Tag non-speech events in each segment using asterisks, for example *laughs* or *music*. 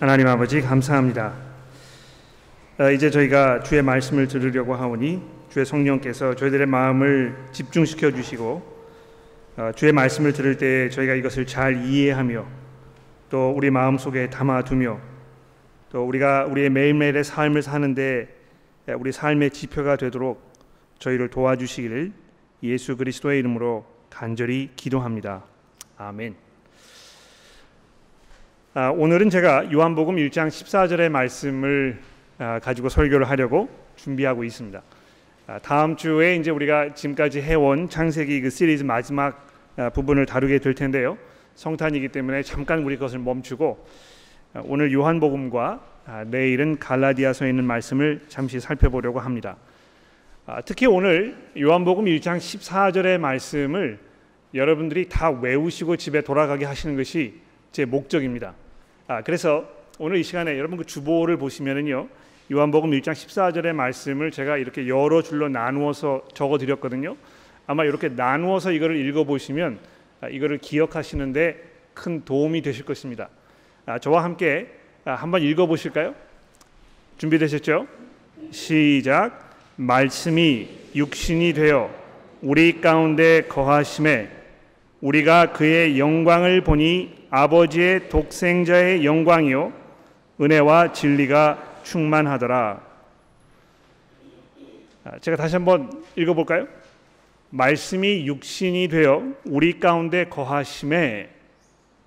하나님 아버지 감사합니다. 어, 이제 저희가 주의 말씀을 들으려고 하오니 주의 성령께서 저희들의 마음을 집중시켜 주시고 어, 주의 말씀을 들을 때 저희가 이것을 잘 이해하며 또 우리 마음 속에 담아두며 또 우리가 우리의 매일매일의 삶을 사는데 우리 삶의 지표가 되도록 저희를 도와주시기를 예수 그리스도의 이름으로 간절히 기도합니다. 아멘. 아, 오늘은 제가 요한복음 1장 14절의 말씀을 아, 가지고 설교를 하려고 준비하고 있습니다. 아, 다음 주에 이제 우리가 지금까지 해온 창세기 그 시리즈 마지막 아, 부분을 다루게 될 텐데요. 성탄이기 때문에 잠깐 우리 것을 멈추고 아, 오늘 요한복음과 아, 내일은 갈라디아서에 있는 말씀을 잠시 살펴보려고 합니다. 아, 특히 오늘 요한복음 1장 14절의 말씀을 여러분들이 다 외우시고 집에 돌아가게 하시는 것이 제 목적입니다. 아, 그래서 오늘 이 시간에 여러분 그 주보를 보시면은요. 요한복음 1장 14절의 말씀을 제가 이렇게 여러 줄로 나누어서 적어 드렸거든요. 아마 이렇게 나누어서 이거를 읽어 보시면 아, 이거를 기억하시는데 큰 도움이 되실 것입니다. 아, 저와 함께 아, 한번 읽어 보실까요? 준비되셨죠? 시작. 말씀이 육신이 되어 우리 가운데 거하심에 우리가 그의 영광을 보니 아버지의 독생자의 영광이요 은혜와 진리가 충만하더라. 아, 제가 다시 한번 읽어 볼까요? 말씀이 육신이 되어 우리 가운데 거하심에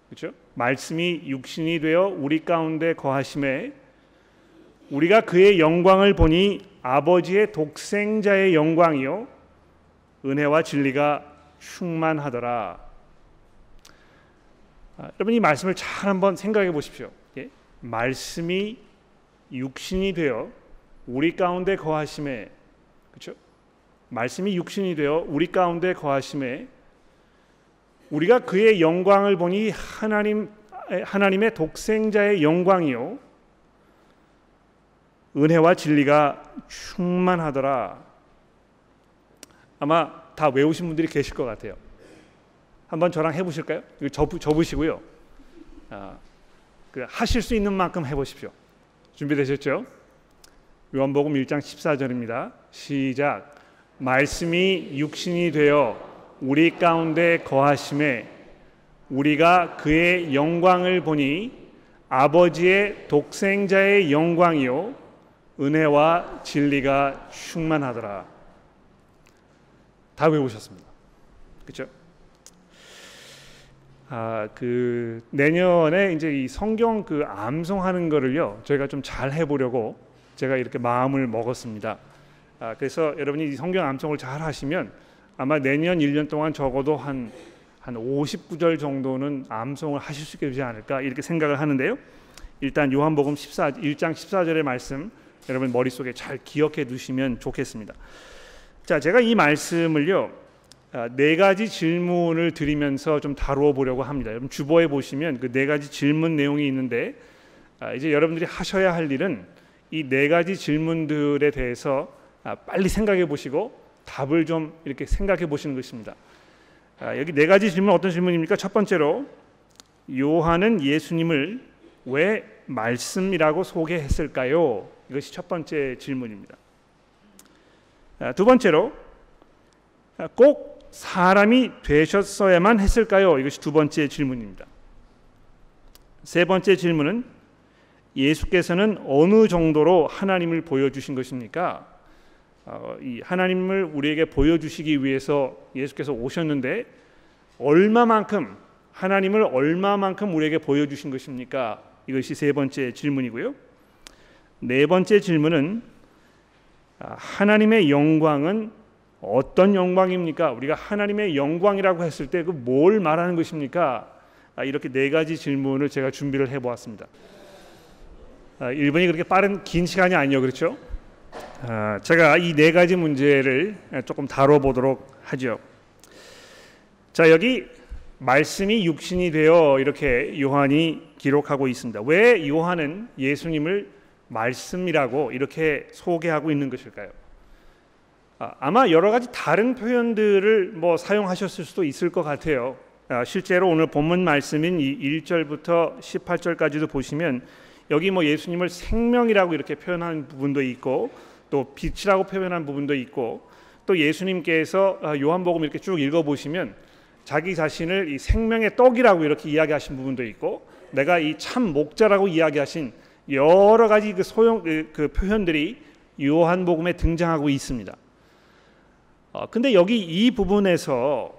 그렇죠? 말씀이 육신이 되어 우리 가운데 거하심에 우리가 그의 영광을 보니 아버지의 독생자의 영광이요 은혜와 진리가 충만하더라. 아, 여러분 이 말씀을 잘 한번 생각해 보십시오. 예? 말씀이 육신이 되어 우리 가운데 거하심에 그렇죠? 말씀이 육신이 되어 우리 가운데 거하심에 우리가 그의 영광을 보니 하나님 하나님의 독생자의 영광이요 은혜와 진리가 충만하더라. 아마 다 외우신 분들이 계실 것 같아요. 한번 저랑 해보실까요? 이거 접으, 접으시고요. 아, 그 하실 수 있는 만큼 해보십시오. 준비되셨죠? 요한복음 1장 14절입니다. 시작. 말씀이 육신이 되어 우리 가운데 거하심에 우리가 그의 영광을 보니 아버지의 독생자의 영광이요 은혜와 진리가 충만하더라. 다 외우셨습니다. 그렇죠? 아, 그 내년에 이제 이 성경 그 암송하는 거를요. 저희가 좀 잘 해보려고 제가 이렇게 마음을 먹었습니다. 아, 그래서 여러분이 이 성경 암송을 잘 하시면 아마 내년 1년 동안 적어도 한, 한 50구절 정도는 암송을 하실 수 있게 되지 않을까 이렇게 생각을 하는데요. 일단 요한복음 14, 1장 14절의 말씀 여러분 머릿속에 잘 기억해 두시면 좋겠습니다. 자, 제가 이 말씀을요. 아, 네 가지 질문을 드리면서 좀 다루어 보려고 합니다. 여러분 주보에 보시면 그 네 가지 질문 내용이 있는데 아, 이제 여러분들이 하셔야 할 일은 이 네 가지 질문들에 대해서 아, 빨리 생각해 보시고 답을 좀 이렇게 생각해 보시는 것입니다. 여기 네 가지 질문 어떤 질문입니까? 첫 번째로 요한은 예수님을 왜 말씀이라고 소개했을까요? 이것이 첫 번째 질문입니다. 두 번째로 꼭 사람이 되셨어야만 했을까요? 이것이 두 번째 질문입니다. 세 번째 질문은 예수께서는 어느 정도로 하나님을 보여주신 것입니까? 어, 이 하나님을 우리에게 보여주시기 위해서 예수께서 오셨는데 얼마만큼 하나님을 얼마만큼 우리에게 보여주신 것입니까? 이것이 세 번째 질문이고요. 네 번째 질문은 아, 하나님의 영광은 어떤 영광입니까? 우리가 하나님의 영광이라고 했을 때 그 뭘 말하는 것입니까? 아, 이렇게 네 가지 질문을 제가 준비를 해 보았습니다. 1분이 아, 그렇게 빠른 긴 시간이 아니요, 그렇죠? 제가 이 네 가지 문제를 조금 다뤄보도록 하죠. 자 여기 말씀이 육신이 되어 이렇게 요한이 기록하고 있습니다. 왜 요한은 예수님을 말씀이라고 이렇게 소개하고 있는 것일까요? 아, 아마 여러 가지 다른 표현들을 뭐 사용하셨을 수도 있을 것 같아요. 아, 실제로 오늘 본문 말씀인 이 1절부터 18절까지도 보시면 여기 뭐 예수님을 생명이라고 이렇게 표현한 부분도 있고 또 빛이라고 표현한 부분도 있고 또 예수님께서 어, 요한복음 이렇게 쭉 읽어 보시면 자기 자신을 이 생명의 떡이라고 이렇게 이야기하신 부분도 있고 내가 이 참 목자라고 이야기하신 여러 가지 그 소용 그, 그 표현들이 요한복음에 등장하고 있습니다. 어, 근데 여기 이 부분에서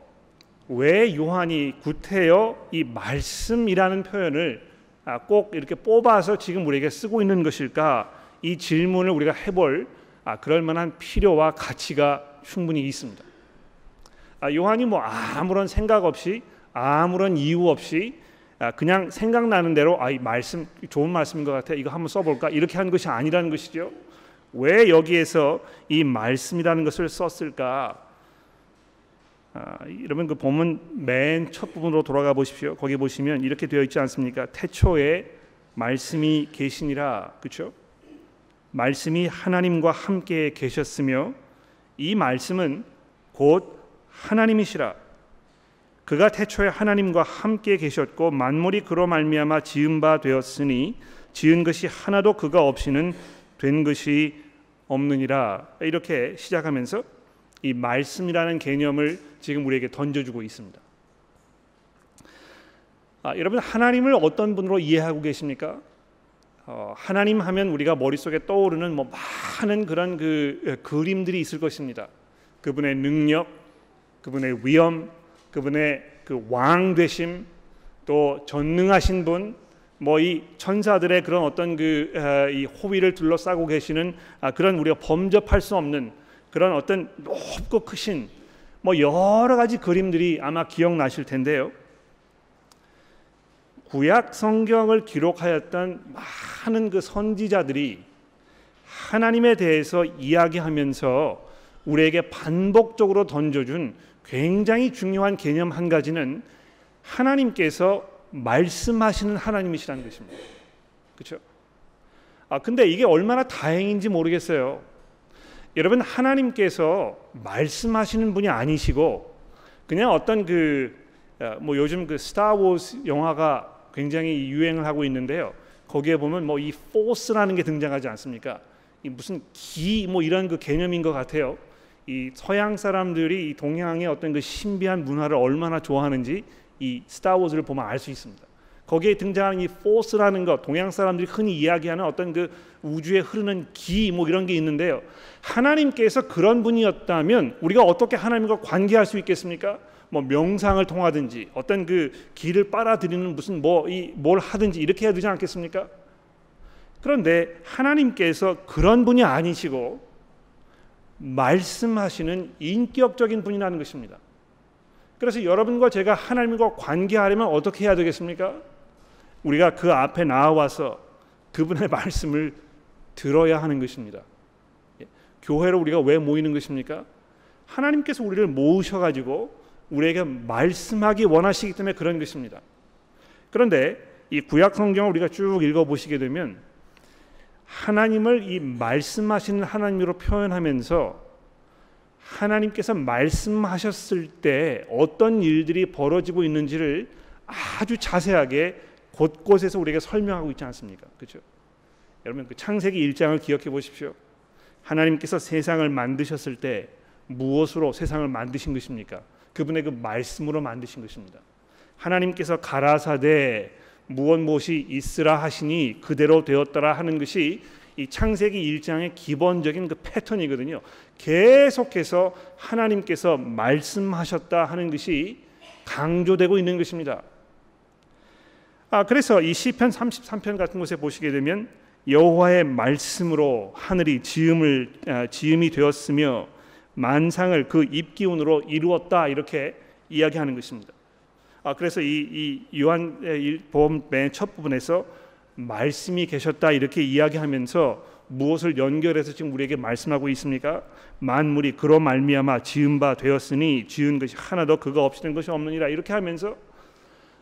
왜 요한이 구태여 이 말씀이라는 표현을 아, 꼭 이렇게 뽑아서 지금 우리에게 쓰고 있는 것일까? 이 질문을 우리가 해볼 아, 그럴 만한 필요와 가치가 충분히 있습니다. 아, 요한이 뭐 아무런 생각 없이 아무런 이유 없이 그냥 생각나는 대로 아, 이 말씀 좋은 말씀인 것 같아. 이거 한번 써볼까? 이렇게 한 것이 아니라는 것이죠. 왜 여기에서 이 말씀이라는 것을 썼을까? 아, 여러분 그 본문 맨 첫 부분으로 돌아가 보십시오. 거기 보시면 이렇게 되어 있지 않습니까? 태초에 말씀이 계시니라. 그렇죠? 말씀이 하나님과 함께 계셨으며 이 말씀은 곧 하나님이시라. 그가 태초에 하나님과 함께 계셨고 만물이 그로 말미암아 지은 바 되었으니 지은 것이 하나도 그가 없이는 된 것이 없느니라 이렇게 시작하면서 이 말씀이라는 개념을 지금 우리에게 던져주고 있습니다. 아, 여러분 하나님을 어떤 분으로 이해하고 계십니까? 어, 하나님 하면 우리가 머릿속에 떠오르는 뭐 많은 그런 그 그림들이 있을 것입니다. 그분의 능력, 그분의 위엄, 그분의 그 왕 되심, 또 전능하신 분, 뭐 이 천사들의 그런 어떤 그 이 호위를 둘러싸고 계시는 아, 그런 우리가 범접할 수 없는 그런 어떤 높고 크신 뭐 여러 가지 그림들이 아마 기억나실 텐데요. 구약 성경을 기록하였던 많은 그 선지자들이 하나님에 대해서 이야기하면서 우리에게 반복적으로 던져준 굉장히 중요한 개념 한 가지는 하나님께서 말씀하시는 하나님이시라는 것입니다. 그렇죠? 아 근데 이게 얼마나 다행인지 모르겠어요. 여러분 하나님께서 말씀하시는 분이 아니시고 그냥 어떤 그뭐 아, 요즘 그 스타워즈 영화가 굉장히 유행을 하고 있는데요. 거기에 보면 뭐 이 포스라는 게 등장하지 않습니까? 이 무슨 기 뭐 이런 그 개념인 것 같아요. 이 서양 사람들이 이 동양의 어떤 그 신비한 문화를 얼마나 좋아하는지 이 스타워즈를 보면 알 수 있습니다. 거기에 등장하는 이 포스라는 것, 동양 사람들이 흔히 이야기하는 어떤 그 우주에 흐르는 기 뭐 이런 게 있는데요. 하나님께서 그런 분이었다면 우리가 어떻게 하나님과 관계할 수 있겠습니까? 뭐 명상을 통하든지 어떤 그 길을 빨아들이는 무슨 뭐 이 뭘 하든지 이렇게 해야 되지 않겠습니까? 그런데 하나님께서 그런 분이 아니시고 말씀하시는 인격적인 분이라는 것입니다. 그래서 여러분과 제가 하나님과 관계하려면 어떻게 해야 되겠습니까? 우리가 그 앞에 나와서 그분의 *laughs* 말씀을 들어야 하는 것입니다. 예. 교회로 우리가 왜 모이는 것입니까? 하나님께서 우리를 모으셔가지고 우리에게 말씀하기 원하시기 때문에 그런 것입니다. 그런데 이 구약 성경을 우리가 쭉 읽어 보시게 되면 하나님을 이 말씀하시는 하나님으로 표현하면서 하나님께서 말씀하셨을 때 어떤 일들이 벌어지고 있는지를 아주 자세하게 곳곳에서 우리에게 설명하고 있지 않습니까? 그렇죠? 여러분 그 창세기 1장을 기억해 보십시오. 하나님께서 세상을 만드셨을 때 무엇으로 세상을 만드신 것입니까? 그분의 그 말씀으로 만드신 것입니다. 하나님께서 가라사대 무엇 무엇이 있으라 하시니 그대로 되었더라 하는 것이 이 창세기 1장의 기본적인 그 패턴이거든요. 계속해서 하나님께서 말씀하셨다 하는 것이 강조되고 있는 것입니다. 아, 그래서 이 시편 33편 같은 곳에 보시게 되면 여호와의 말씀으로 하늘이 지음을 아, 지음이 되었으며 만상을 그 입기운으로 이루었다 이렇게 이야기하는 것입니다. 아, 그래서 이, 이 요한 보험 맨첫 부분에서 말씀이 계셨다 이렇게 이야기하면서 무엇을 연결해서 지금 우리에게 말씀하고 있습니까? 만물이 그로 말미암아 지은 바 되었으니 지은 것이 하나도 그가 없이 된 것이 없느니라 이렇게 하면서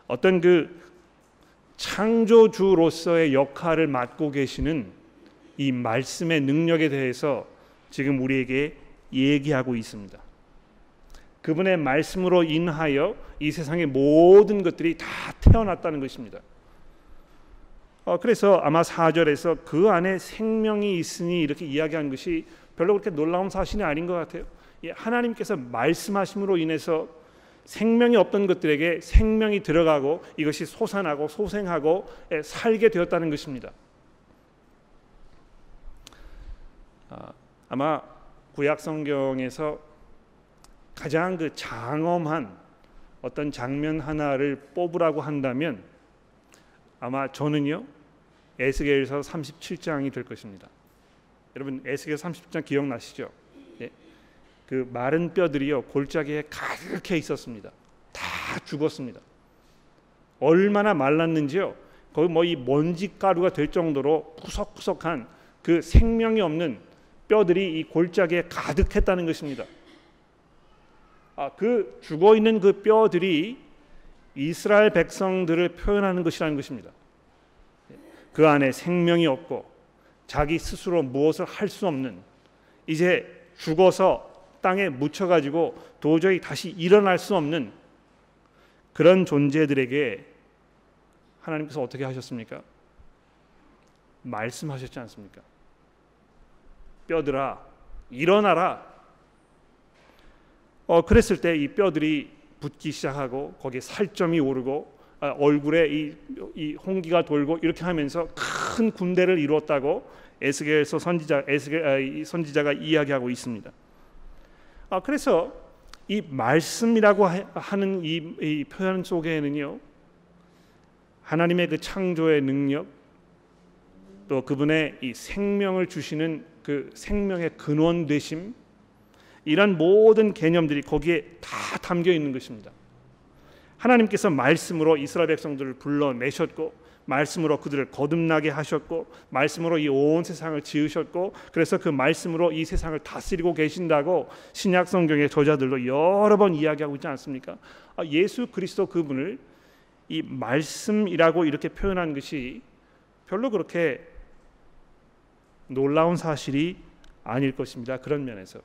어떤 그 창조주로서의 역할을 맡고 계시는 이 말씀의 능력에 대해서 지금 우리에게 얘기하고 있습니다. 그분의 말씀으로 인하여 이 세상의 모든 것들이 다 태어났다는 것입니다. 어, 그래서 아마 4절에서 그 안에 생명이 있으니 이렇게 이야기한 것이 별로 그렇게 놀라운 사실이 아닌 것 같아요. 하나님께서 말씀하심으로 인해서 생명이 없던 것들에게 생명이 들어가고 이것이 솟아나고 소생하고 살게 되었다는 것입니다. 아, 아마 구약 성경에서 가장 그 장엄한 어떤 장면 하나를 뽑으라고 한다면 아마 저는요 에스겔서 37장이 될 것입니다. 여러분 에스겔 37장 기억나시죠? 예. 그 마른 뼈들이요 골짜기에 가득해 있었습니다. 다 죽었습니다. 얼마나 말랐는지요. 거의 뭐 이 먼지 가루가 될 정도로 푸석푸석한 그 생명이 없는 뼈들이 이 골짜기에 가득했다는 것입니다. 아, 그 죽어 있는 그 뼈들이 이스라엘 백성들을 표현하는 것이라는 것입니다. 그 안에 생명이 없고 자기 스스로 무엇을 할 수 없는 이제 죽어서 땅에 묻혀 가지고 도저히 다시 일어날 수 없는 그런 존재들에게 하나님께서 어떻게 하셨습니까? 말씀하셨지 않습니까? 뼈들아 일어나라. 어 그랬을 때 이 뼈들이 붙기 시작하고 거기에 살점이 오르고 아, 얼굴에 이, 이 홍기가 돌고 이렇게 하면서 큰 군대를 이루었다고 에스겔서 선지자 에스겔 아, 선지자가 이야기하고 있습니다. 아, 그래서 이 말씀이라고 하는 이, 이 표현 속에는요 하나님의 그 창조의 능력 또 그분의 이 생명을 주시는 그 생명의 근원 되심 이런 모든 개념들이 거기에 다 담겨 있는 것입니다. 하나님께서 말씀으로 이스라엘 백성들을 불러내셨고 말씀으로 그들을 거듭나게 하셨고 말씀으로 이 온 세상을 지으셨고 그래서 그 말씀으로 이 세상을 다스리고 계신다고 신약 성경의 저자들도 여러 번 이야기하고 있지 않습니까? 아, 예수 그리스도 그분을 이 말씀이라고 이렇게 표현한 것이 별로 그렇게 놀라운 사실이 아닐 것입니다. 그런 면에서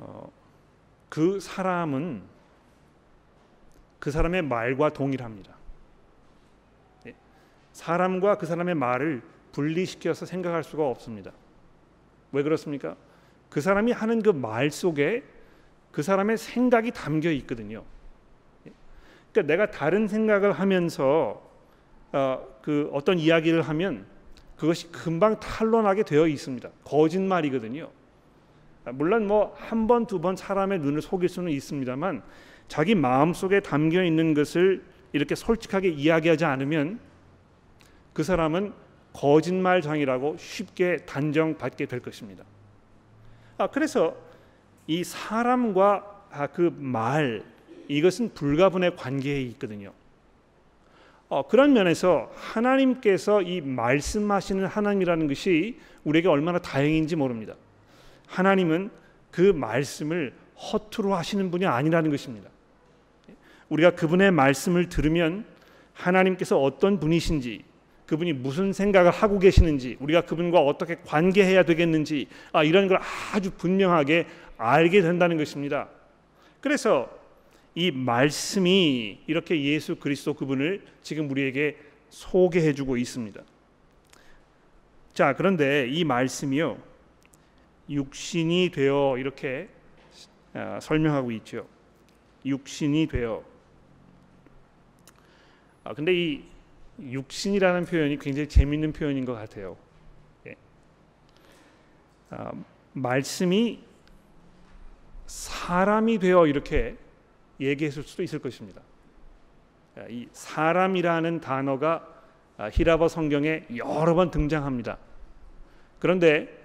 어, 그 사람은 그 사람의 말과 동일합니다. 예, 사람과 그 사람의 말을 분리시켜서 생각할 수가 없습니다. 왜 그렇습니까? 그 사람이 하는 그 말 속에 그 사람의 생각이 담겨 있거든요. 예, 그러니까 내가 다른 생각을 하면서 어, 그 어떤 이야기를 하면 그것이 금방 탄로나게 되어 있습니다. 거짓말이거든요. 물론 뭐 한 번 두 번 사람의 눈을 속일 수는 있습니다만 자기 마음 속에 담겨 있는 것을 이렇게 솔직하게 이야기하지 않으면 그 사람은 거짓말장이라고 쉽게 단정받게 될 것입니다. 아, 그래서 이 사람과 아, 그말 이것은 불가분의 관계에 있거든요. 어, 그런 면에서 하나님께서 이 말씀하시는 하나님이라는 것이 우리에게 얼마나 다행인지 모릅니다. 하나님은 그 말씀을 허투루 하시는 분이 아니라는 것입니다. 우리가 그분의 말씀을 들으면 하나님께서 어떤 분이신지 그분이 무슨 생각을 하고 계시는지 우리가 그분과 어떻게 관계해야 되겠는지 아, 이런 걸 아주 분명하게 알게 된다는 것입니다. 그래서 이 말씀이 이렇게 예수 그리스도 그분을 지금 우리에게 소개해 주고 있습니다. 자, 그런데 이 말씀이요. 육신이 되어 이렇게 아, 설명하고 있죠. 육신이 되어. 아 근데 이 육신이라는 표현이 굉장히 재미있는 표현인 것 같아요. 예. 아, 말씀이 사람이 되어 이렇게 얘기했을 수도 있을 것입니다. 아, 이 사람이라는 단어가 아, 히라버 성경에 여러 번 등장합니다. 그런데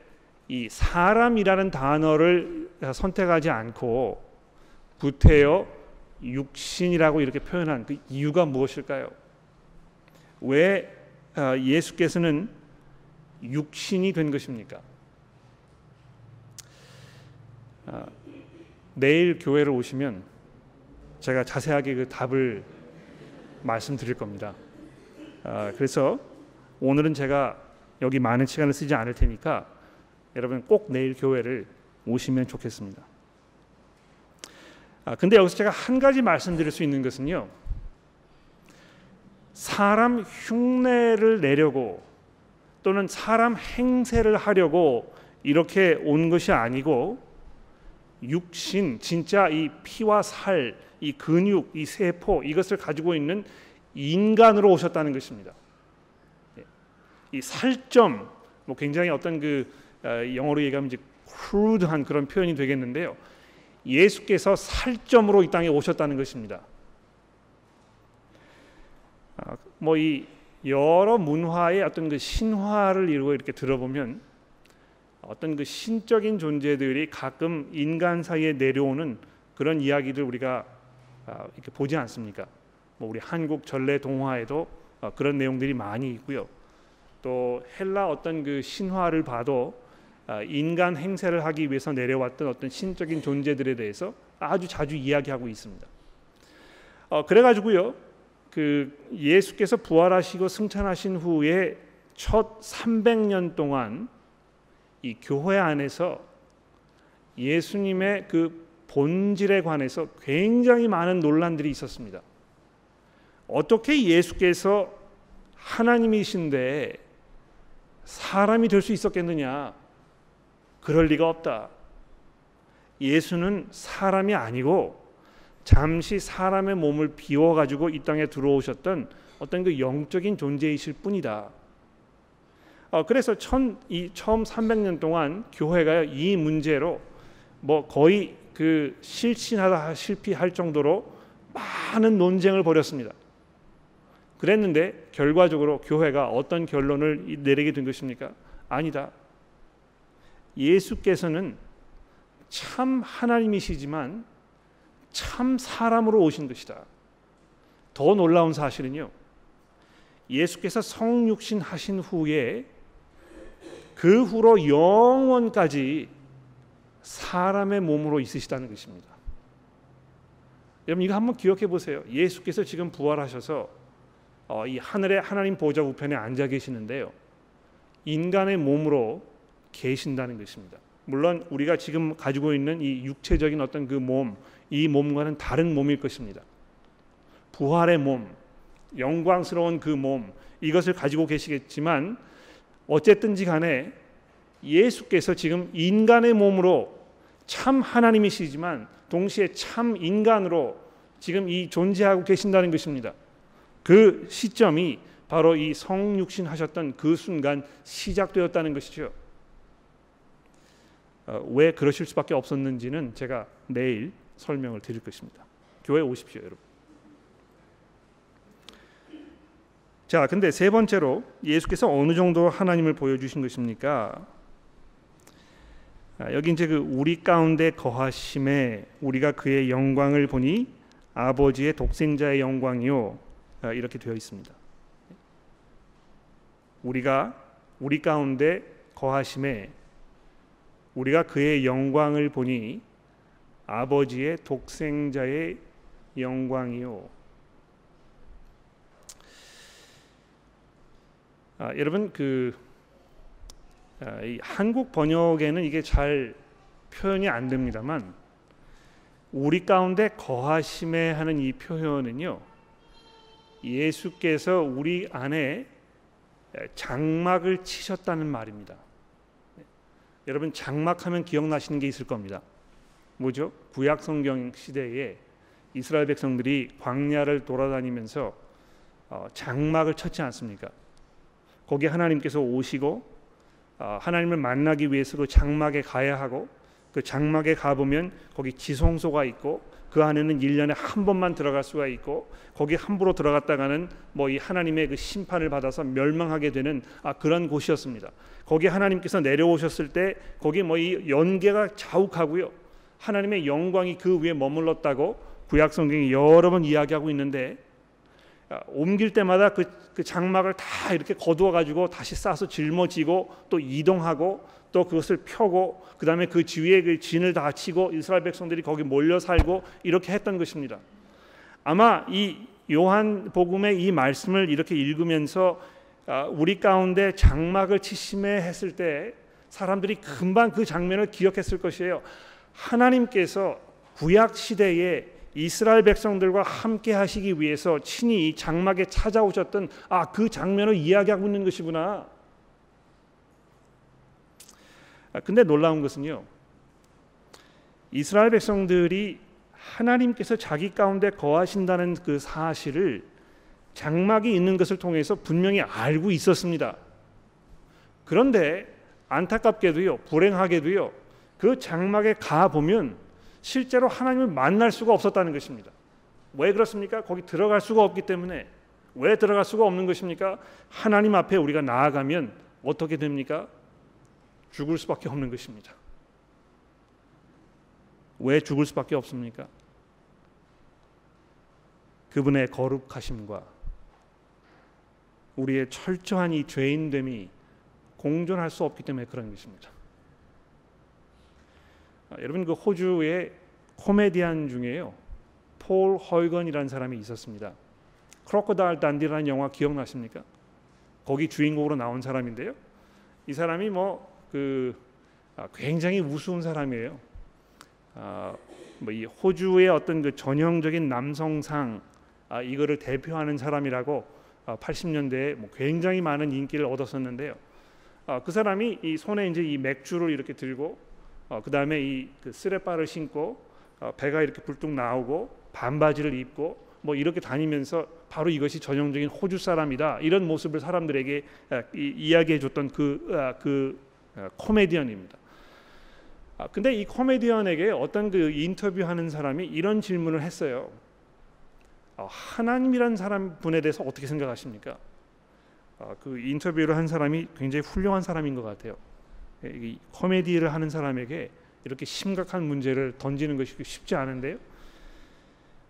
이 사람이라는 단어를 선택하지 않고 구태여 육신이라고 이렇게 표현한 그 이유가 무엇일까요? 왜 아, 예수께서는 육신이 된 것입니까? 아, 내일 교회를 오시면 제가 자세하게 그 답을 말씀드릴 겁니다. 아, 그래서 오늘은 제가 여기 많은 시간을 쓰지 않을 테니까 여러분 꼭 내일 교회를 오시면 좋겠습니다. 아, 근데 여기서 제가 한 가지 말씀드릴 수 있는 것은요. 사람 흉내를 내려고 또는 사람 행세를 하려고 이렇게 온 것이 아니고 육신 진짜 이 피와 살, 이 근육, 이 세포 이것을 가지고 있는 인간으로 오셨다는 것입니다. 예. 이 살점 뭐 굉장히 어떤 그 어, 영어로 얘기하면 이제 crude한 그런 표현이 되겠는데요. 예수께서 살점으로 이 땅에 오셨다는 것입니다. 아, 뭐이 여러 문화의 어떤 그 신화를 이루고 이렇게 들어보면 어떤 그 신적인 존재들이 가끔 인간 사이에 내려오는 그런 이야기들 우리가 아, 이렇게 보지 않습니까? 뭐 우리 한국 전래 동화에도 어, 그런 내용들이 많이 있고요. 또 헬라 어떤 그 신화를 봐도 아, 인간 행세를 하기 위해서 내려왔던 어떤 신적인 존재들에 대해서 아주 자주 이야기하고 있습니다. 어, 그래가지고요, 그 예수께서 부활하시고 승천하신 후에 첫 300년 동안 이 교회 안에서 예수님의 그 본질에 관해서 굉장히 많은 논란들이 있었습니다. 어떻게 예수께서 하나님이신데 사람이 될 수 있었겠느냐? 그럴 리가 없다. 예수는 사람이 아니고 잠시 사람의 몸을 비워 가지고 이 땅에 들어오셨던 어떤 그 영적인 존재이실 뿐이다. 어, 그래서 천, 이 처음 300년 동안 교회가 이 문제로 뭐 거의 그 실신하다 실패할 정도로 많은 논쟁을 벌였습니다. 그랬는데 결과적으로 교회가 어떤 결론을 내리게 된 것입니까? 아니다. 예수께서는 참 하나님이시지만 참 사람으로 오신 것이다. 더 놀라운 사실은요. 예수께서 성육신 하신 후에 그 후로 영원까지 사람의 몸으로 있으시다는 것입니다. 여러분 이거 한번 기억해 보세요. 예수께서 지금 부활하셔서 어, 이 하늘의 하나님 보좌 우편에 앉아 계시는데요. 인간의 몸으로 계신다는 것입니다. 물론 우리가 지금 가지고 있는 이 육체적인 어떤 그 몸, 이 몸과는 다른 몸일 것입니다. 부활의 몸, 영광스러운 그 몸, 이것을 가지고 계시겠지만 어쨌든지 간에 예수께서 지금 인간의 몸으로 참 하나님이시지만 동시에 참 인간으로 지금 이 존재하고 계신다는 것입니다. 그 시점이 바로 이 성육신 하셨던 그 순간 시작되었다는 것이죠. 어, 왜 그러실 수밖에 없었는지는 제가 내일 설명을 드릴 것입니다. 교회 오십시오, 여러분. 자, 근데 세 번째로 예수께서 어느 정도 하나님을 보여주신 것입니까? 아, 여기 이제 그 우리 가운데 거하심에 우리가 그의 영광을 보니 아버지의 독생자의 영광이요 아, 이렇게 되어 있습니다. 우리가 우리 가운데 거하심에 우리가 그의 영광을 보니 아버지의 독생자의 영광이요. 아, 여러분 그 아, 한국 번역에는 이게 잘 표현이 안 됩니다만 우리 가운데 거하심에 하는 이 표현은요 예수께서 우리 안에 장막을 치셨다는 말입니다. 여러분 장막하면 기억나시는 게 있을 겁니다. 뭐죠? 구약 성경 시대에 이스라엘 백성들이 광야를 돌아다니면서 어, 장막을 쳤지 않습니까? 거기 하나님께서 오시고 어, 하나님을 만나기 위해서 그 장막에 가야 하고 그 장막에 가 보면 거기 지성소가 있고 그 안에는 1년에 한 번만 들어갈 수가 있고 거기 함부로 들어갔다가는 뭐 이 하나님의 그 심판을 받아서 멸망하게 되는 아 그런 곳이었습니다. 거기 하나님께서 내려오셨을 때 거기 뭐 이 연계가 자욱하고요. 하나님의 영광이 그 위에 머물렀다고 구약 성경이 여러 번 이야기하고 있는데 아, 옮길 때마다 그, 그 장막을 다 이렇게 거두어 가지고 다시 싸서 짊어지고 또 이동하고 또 그것을 펴고 그 다음에 그 주위에 그 진을 다 치고 이스라엘 백성들이 거기 몰려 살고 이렇게 했던 것입니다. 아마 이 요한 복음의 이 말씀을 이렇게 읽으면서 아, 우리 가운데 장막을 치심해 했을 때 사람들이 금방 그 장면을 기억했을 것이에요. 하나님께서 구약 시대에 이스라엘 백성들과 함께 하시기 위해서 친히 이 장막에 찾아오셨던 아 그 장면을 이야기하고 있는 것이구나. 아, 근데 놀라운 것은요. 이스라엘 백성들이 하나님께서 자기 가운데 거하신다는 그 사실을 장막이 있는 것을 통해서 분명히 알고 있었습니다. 그런데 안타깝게도요, 불행하게도요, 그 장막에 가 보면 실제로 하나님을 만날 수가 없었다는 것입니다. 왜 그렇습니까? 거기 들어갈 수가 없기 때문에 왜 들어갈 수가 없는 것입니까? 하나님 앞에 우리가 나아가면 어떻게 됩니까? 죽을 수밖에 없는 것입니다. 왜 죽을 수밖에 없습니까? 그분의 거룩하심과 우리의 철저한 이 죄인됨이 공존할 수 없기 때문에 그런 것입니다. 아, 여러분 그 호주의 코미디언 중에요. 폴 허이건이라는 사람이 있었습니다. 크로커다일 단디라는 영화 기억나십니까? 거기 주인공으로 나온 사람인데요. 이 사람이 뭐그 아, 굉장히 우스운 사람이에요. 아, 뭐이 호주의 어떤 그 전형적인 남성상 아, 이거를 대표하는 사람이라고 아, 80년대에 뭐 굉장히 많은 인기를 얻었었는데요. 아, 그 사람이 이 손에 이제 이 맥주를 이렇게 들고 어, 그 다음에 이 그 쓰레빠를 신고 어, 배가 이렇게 불뚝 나오고 반바지를 입고 뭐 이렇게 다니면서 바로 이것이 전형적인 호주 사람이다 이런 모습을 사람들에게 아, 이, 이야기해 줬던 그, 아, 그 아, 코미디언입니다. 아, 근데 이 코미디언에게 어떤 그 인터뷰하는 사람이 이런 질문을 했어요. 어, 하나님이란 사람 분에 대해서 어떻게 생각하십니까? 어, 그 인터뷰를 한 사람이 굉장히 훌륭한 사람인 것 같아요. 이 코미디를 하는 사람에게 이렇게 심각한 문제를 던지는 것이 쉽지 않은데요.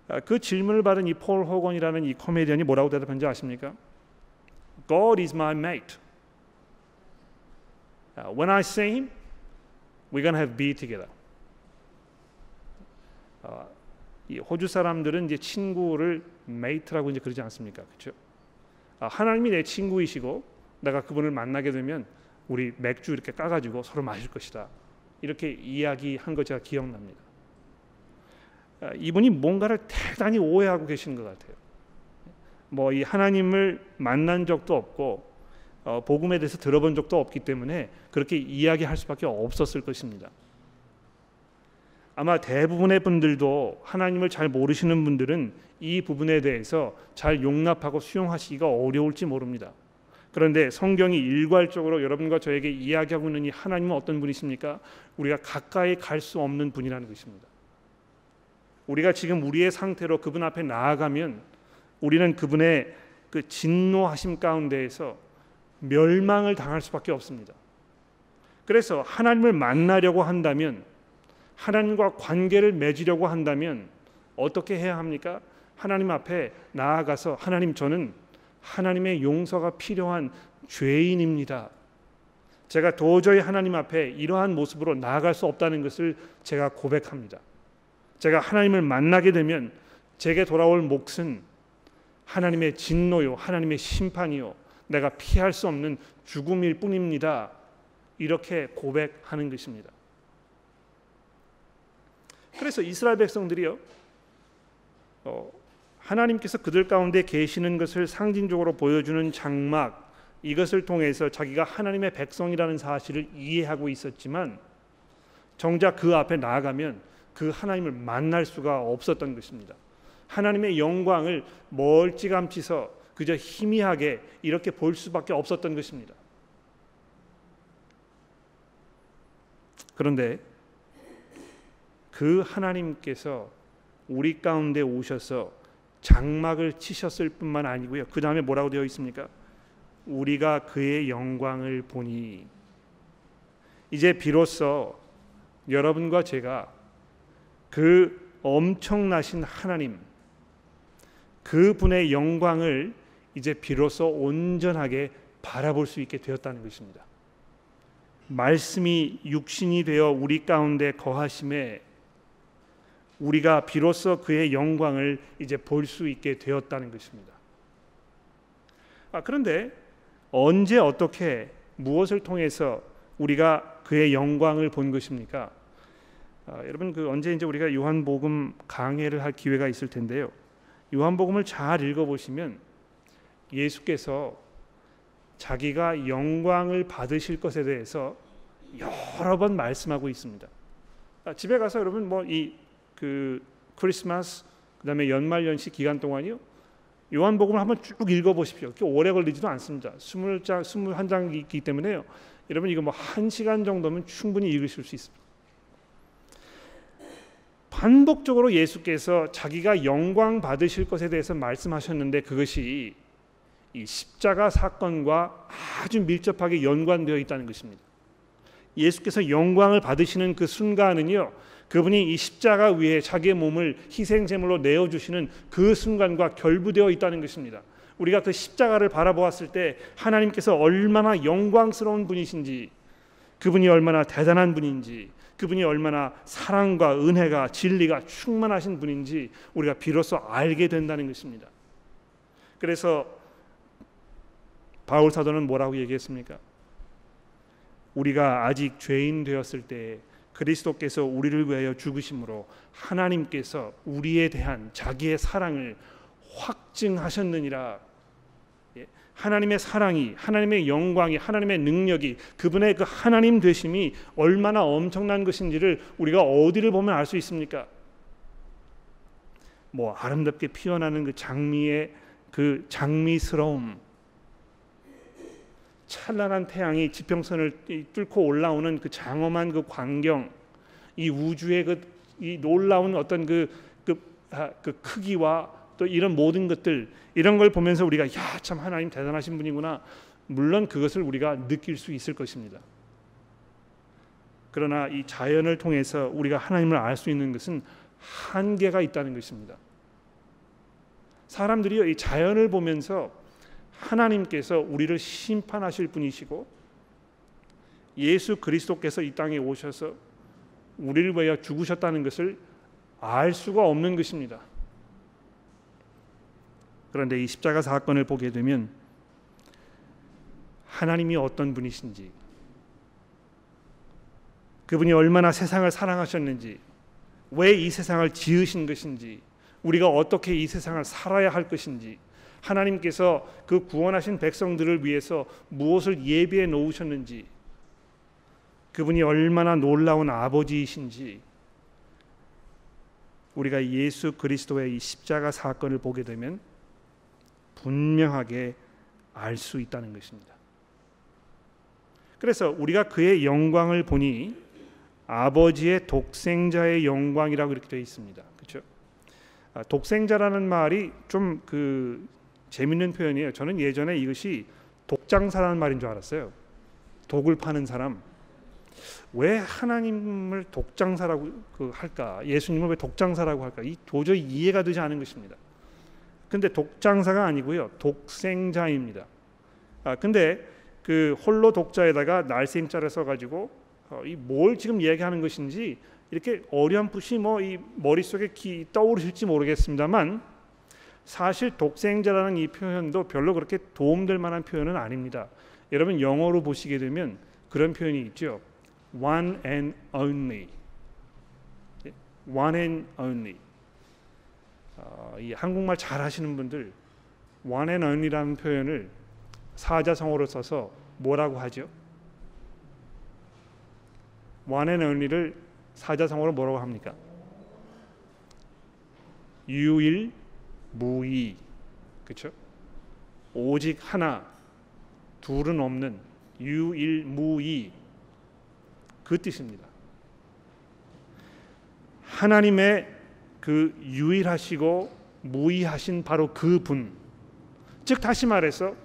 아, 그 질문을 받은 이 폴 호건이라는 이 코미디언이 뭐라고 대답한지 아십니까? God is my mate. When I see him, we're gonna have beer together. 어, 이 호주 사람들은 이제 친구를 mate라고 이제 그러지 않습니까? 그렇죠? 아, 하나님이 내 친구이시고 내가 그분을 만나게 되면 우리 맥주 이렇게 까가지고 서로 마실 것이다. 이렇게 이야기한 거 제가 기억납니다. 아, 이분이 뭔가를 대단히 오해하고 계시는 것 같아요. 뭐 이 하나님을 만난 적도 없고 어, 복음에 대해서 들어본 적도 없기 때문에 그렇게 이야기할 수밖에 없었을 것입니다. 아마 대부분의 분들도 하나님을 잘 모르시는 분들은 이 부분에 대해서 잘 용납하고 수용하시기가 어려울지 모릅니다. 그런데 성경이 일괄적으로 여러분과 저에게 이야기하고 있는 이 하나님은 어떤 분이십니까? 우리가 가까이 갈 수 없는 분이라는 것입니다. 우리가 지금 우리의 상태로 그분 앞에 나아가면 우리는 그분의 그 진노하심 가운데에서 멸망을 당할 수밖에 없습니다. 그래서 하나님을 만나려고 한다면 하나님과 관계를 맺으려고 한다면 어떻게 해야 합니까? 하나님 앞에 나아가서 하나님 저는 하나님의 용서가 필요한 죄인입니다. 제가 도저히 하나님 앞에 이러한 모습으로 나아갈 수 없다는 것을 제가 고백합니다. 제가 하나님을 만나게 되면 제게 돌아올 몫은 하나님의 진노요, 하나님의 심판이요, 내가 피할 수 없는 죽음일 뿐입니다. 이렇게 고백하는 것입니다. 그래서 이스라엘 백성들이요, 어, 하나님께서 그들 가운데 계시는 것을 상징적으로 보여주는 장막 이것을 통해서 자기가 하나님의 백성이라는 사실을 이해하고 있었지만 정작 그 앞에 나아가면 그 하나님을 만날 수가 없었던 것입니다. 하나님의 영광을 멀찌감치서 그저 희미하게 이렇게 볼 수밖에 없었던 것입니다. 그런데 그 하나님께서 우리 가운데 오셔서 장막을 치셨을 뿐만 아니고요. 그 다음에 뭐라고 되어 있습니까? 우리가 그의 영광을 보니 이제 비로소 여러분과 제가 그 엄청나신 하나님 그 분의 영광을 이제 비로소 온전하게 바라볼 수 있게 되었다는 것입니다. 말씀이 육신이 되어 우리 가운데 거하심에 우리가 비로소 그의 영광을 이제 볼 수 있게 되었다는 것입니다. 아, 그런데 언제 어떻게 무엇을 통해서 우리가 그의 영광을 본 것입니까? 아, 여러분 그 언제 이제 우리가 요한복음 강해를 할 기회가 있을 텐데요. 요한복음을 잘 읽어보시면 예수께서 자기가 영광을 받으실 것에 대해서 여러 번 말씀하고 있습니다. 아, 집에 가서 여러분 뭐 이 그 크리스마스 그다음에 연말 연시 기간 동안이요. 요한복음을 한번 쭉 읽어 보십시오. 그렇게 오래 걸리지도 않습니다. 20장, 21장이기 때문에요. 여러분 이거 뭐한 시간 정도면 충분히 읽으실 수 있습니다. 반복적으로 예수께서 자기가 영광 받으실 것에 대해서 말씀하셨는데 그것이 이 십자가 사건과 아주 밀접하게 연관되어 있다는 것입니다. 예수께서 영광을 받으시는 그 순간은요. 그분이 이 십자가 위에 자기의 몸을 희생 제물로 내어 주시는 그 순간과 결부되어 있다는 것입니다. 우리가 그 십자가를 바라보았을 때 하나님께서 얼마나 영광스러운 분이신지 그분이 얼마나 대단한 분인지 그분이 얼마나 사랑과 은혜가 진리가 충만하신 분인지 우리가 비로소 알게 된다는 것입니다. 그래서 바울 사도는 뭐라고 얘기했습니까? 우리가 아직 죄인 되었을 때 그리스도께서 우리를 위하여 죽으심으로 하나님께서 우리에 대한 자기의 사랑을 확증하셨느니라. 예, 하나님의 사랑이, 하나님의 영광이, 하나님의 능력이, 그분의 그 하나님 되심이 얼마나 엄청난 것인지를 우리가 어디를 보면 알 수 있습니까? 뭐 아름답게 피어나는 그 장미의 그 장미스러움, 찬란한 태양이 지평선을 뚫고 올라오는 그 장엄한 그 광경, 이 우주의 그 이 놀라운 어떤 그, 그, 아, 그 크기와 또 이런 모든 것들 이런 걸 보면서 우리가 야 참 하나님 대단하신 분이구나. 물론 그것을 우리가 느낄 수 있을 것입니다. 그러나 이 자연을 통해서 우리가 하나님을 알 수 있는 것은 한계가 있다는 것입니다. 사람들이 이 자연을 보면서 하나님께서 우리를 심판하실 분이시고 예수 그리스도께서 이 땅에 오셔서 우리를 위하여 죽으셨다는 것을 알 수가 없는 것입니다. 그런데 이 십자가 사건을 보게 되면 하나님이 어떤 분이신지 그분이 얼마나 세상을 사랑하셨는지 왜 이 세상을 지으신 것인지 우리가 어떻게 이 세상을 살아야 할 것인지 하나님께서 그 구원하신 백성들을 위해서 무엇을 예비해 놓으셨는지 그분이 얼마나 놀라운 아버지이신지 우리가 예수 그리스도의 이 십자가 사건을 보게 되면 분명하게 알 수 있다는 것입니다. 그래서 우리가 그의 영광을 보니 아버지의 독생자의 영광이라고 이렇게 되어 있습니다. 그렇죠? 독생자라는 말이 좀 그 재밌는 표현이에요. 저는 예전에 이것이 독장사라는 말인 줄 알았어요. 독을 파는 사람. 왜 하나님을 독장사라고 그 할까? 예수님을 왜 독장사라고 할까? 이 도저히 이해가 되지 않은 것입니다. 근데 독장사가 아니고요. 독생자입니다. 아 근데 그 홀로 독자에다가 날생자를 써가지고 어, 이뭘 지금 얘기하는 것인지 이렇게 어렴풋이 뭐 이 머릿속에 기, 떠오르실지 모르겠습니다만 사실 독생자라는 이 표현도 별로 그렇게 도움될 만한 표현은 아닙니다. 여러분 영어로 보시게 되면 그런 표현이 있죠. One and only. One and only. 어, 이 한국말 잘하시는 분들 one and only라는 표현을 사자성어로 써서 뭐라고 하죠? one and only를 사자성어로 뭐라고 합니까? 유일 무이 그렇죠? 오직 하나 둘은 없는 유일무이 그 뜻입니다. 하나님의 그 유일하시고 무이하신 바로 그 분, 즉 다시 말해서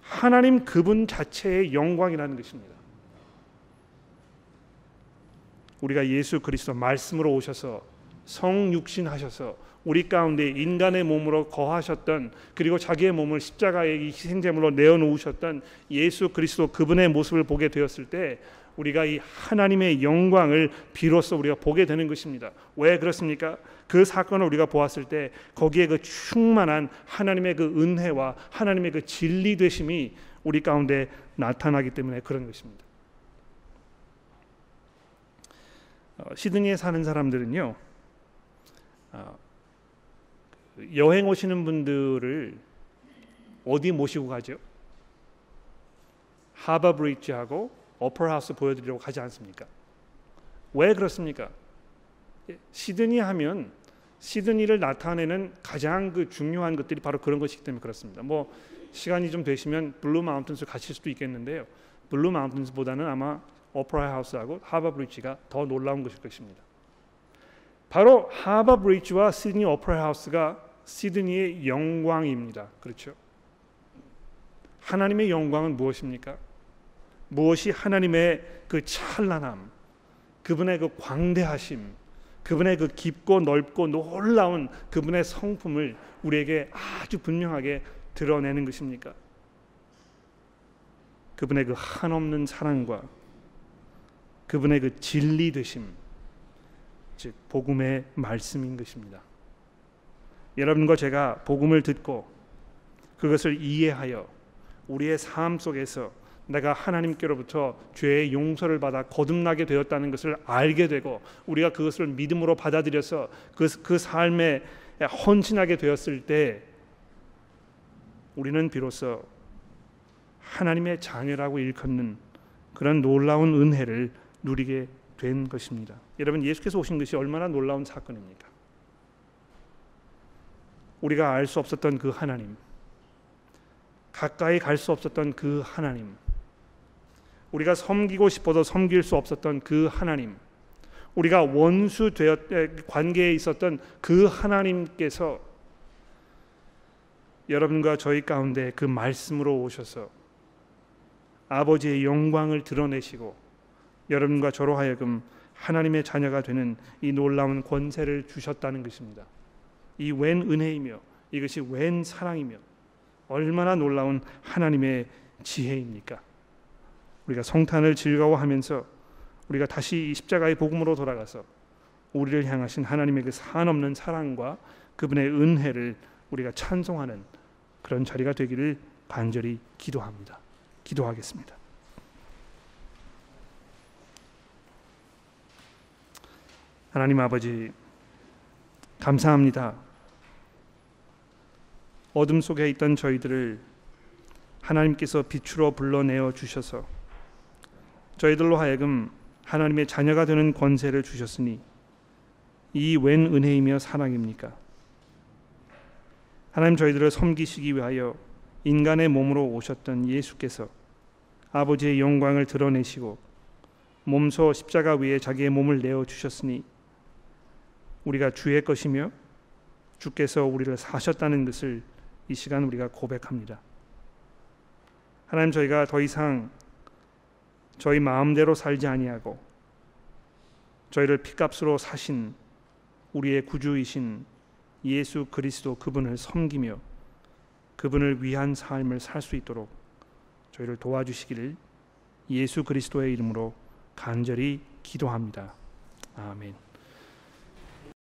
하나님 그분 자체의 영광이라는 것입니다. 우리가 예수 그리스도 말씀으로 오셔서 성육신 하셔서 우리 가운데 인간의 몸으로 거하셨던 그리고 자기의 몸을 십자가의 희생제물로 내어놓으셨던 예수 그리스도 그분의 모습을 보게 되었을 때 우리가 이 하나님의 영광을 비로소 우리가 보게 되는 것입니다. 왜 그렇습니까? 그 사건을 우리가 보았을 때 거기에 그 충만한 하나님의 그 은혜와 하나님의 그 진리 되심이 우리 가운데 나타나기 때문에 그런 것입니다. 어, 시드니에 사는 사람들은요 어, 여행 오시는 분들을 어디 모시고 가죠? 하버 브릿지하고 오퍼라 하우스 보여드리려고 가지 않습니까? 왜 그렇습니까? 예, 시드니 하면 시드니를 나타내는 가장 그 중요한 것들이 바로 그런 것이기 때문에 그렇습니다. 뭐 시간이 좀 되시면 블루 마운틴스 가실 수도 있겠는데요. 블루 마운틴스보다는 아마 오페라 하우스하고 하버 브릿지가 더 놀라운 것일 것입니다. 바로 하버 브릿지와 시드니 오페라 하우스가 시드니의 영광입니다. 그렇죠? 하나님의 영광은 무엇입니까? 무엇이 하나님의 그 찬란함, 그분의 그 광대하심, 그분의 그 깊고 넓고 놀라운 그분의 성품을 우리에게 아주 분명하게 드러내는 것입니까? 그분의 그 한없는 사랑과 그분의 그 진리 되심, 즉 복음의 말씀인 것입니다. 여러분과 제가 복음을 듣고 그것을 이해하여 우리의 삶 속에서 내가 하나님께로부터 죄의 용서를 받아 거듭나게 되었다는 것을 알게 되고 우리가 그것을 믿음으로 받아들여서 그, 그 삶에 헌신하게 되었을 때 우리는 비로소 하나님의 자녀라고 일컫는 그런 놀라운 은혜를 누리게 된 것입니다. 여러분 예수께서 오신 것이 얼마나 놀라운 사건입니까? 우리가 알 수 없었던 그 하나님, 가까이 갈 수 없었던 그 하나님, 우리가 섬기고 싶어도 섬길 수 없었던 그 하나님, 우리가 원수 되었 관계에 있었던 그 하나님께서 여러분과 저희 가운데 그 말씀으로 오셔서 아버지의 영광을 드러내시고 여러분과 저로 하여금 하나님의 자녀가 되는 이 놀라운 권세를 주셨다는 것입니다. 이 웬 은혜이며 이것이 웬 사랑이며 얼마나 놀라운 하나님의 지혜입니까? 우리가 성탄을 즐거워하면서 우리가 다시 이 십자가의 복음으로 돌아가서 우리를 향하신 하나님의 그 산없는 사랑과 그분의 은혜를 우리가 찬송하는 그런 자리가 되기를 간절히 기도합니다. 기도하겠습니다. 하나님 아버지 감사합니다. 어둠 속에 있던 저희들을 하나님께서 빛으로 불러내어 주셔서 저희들로 하여금 하나님의 자녀가 되는 권세를 주셨으니 이 웬 은혜이며 사랑입니까? 하나님 저희들을 섬기시기 위하여 인간의 몸으로 오셨던 예수께서 아버지의 영광을 드러내시고 몸소 십자가 위에 자기의 몸을 내어 주셨으니 우리가 주의 것이며 주께서 우리를 사셨다는 것을 이 시간 우리가 고백합니다. 하나님 저희가 더 이상 저희 마음대로 살지 아니하고 저희를 피값으로 사신 우리의 구주이신 예수 그리스도 그분을 섬기며 그분을 위한 삶을 살 수 있도록 저희를 도와주시기를 예수 그리스도의 이름으로 간절히 기도합니다. 아멘.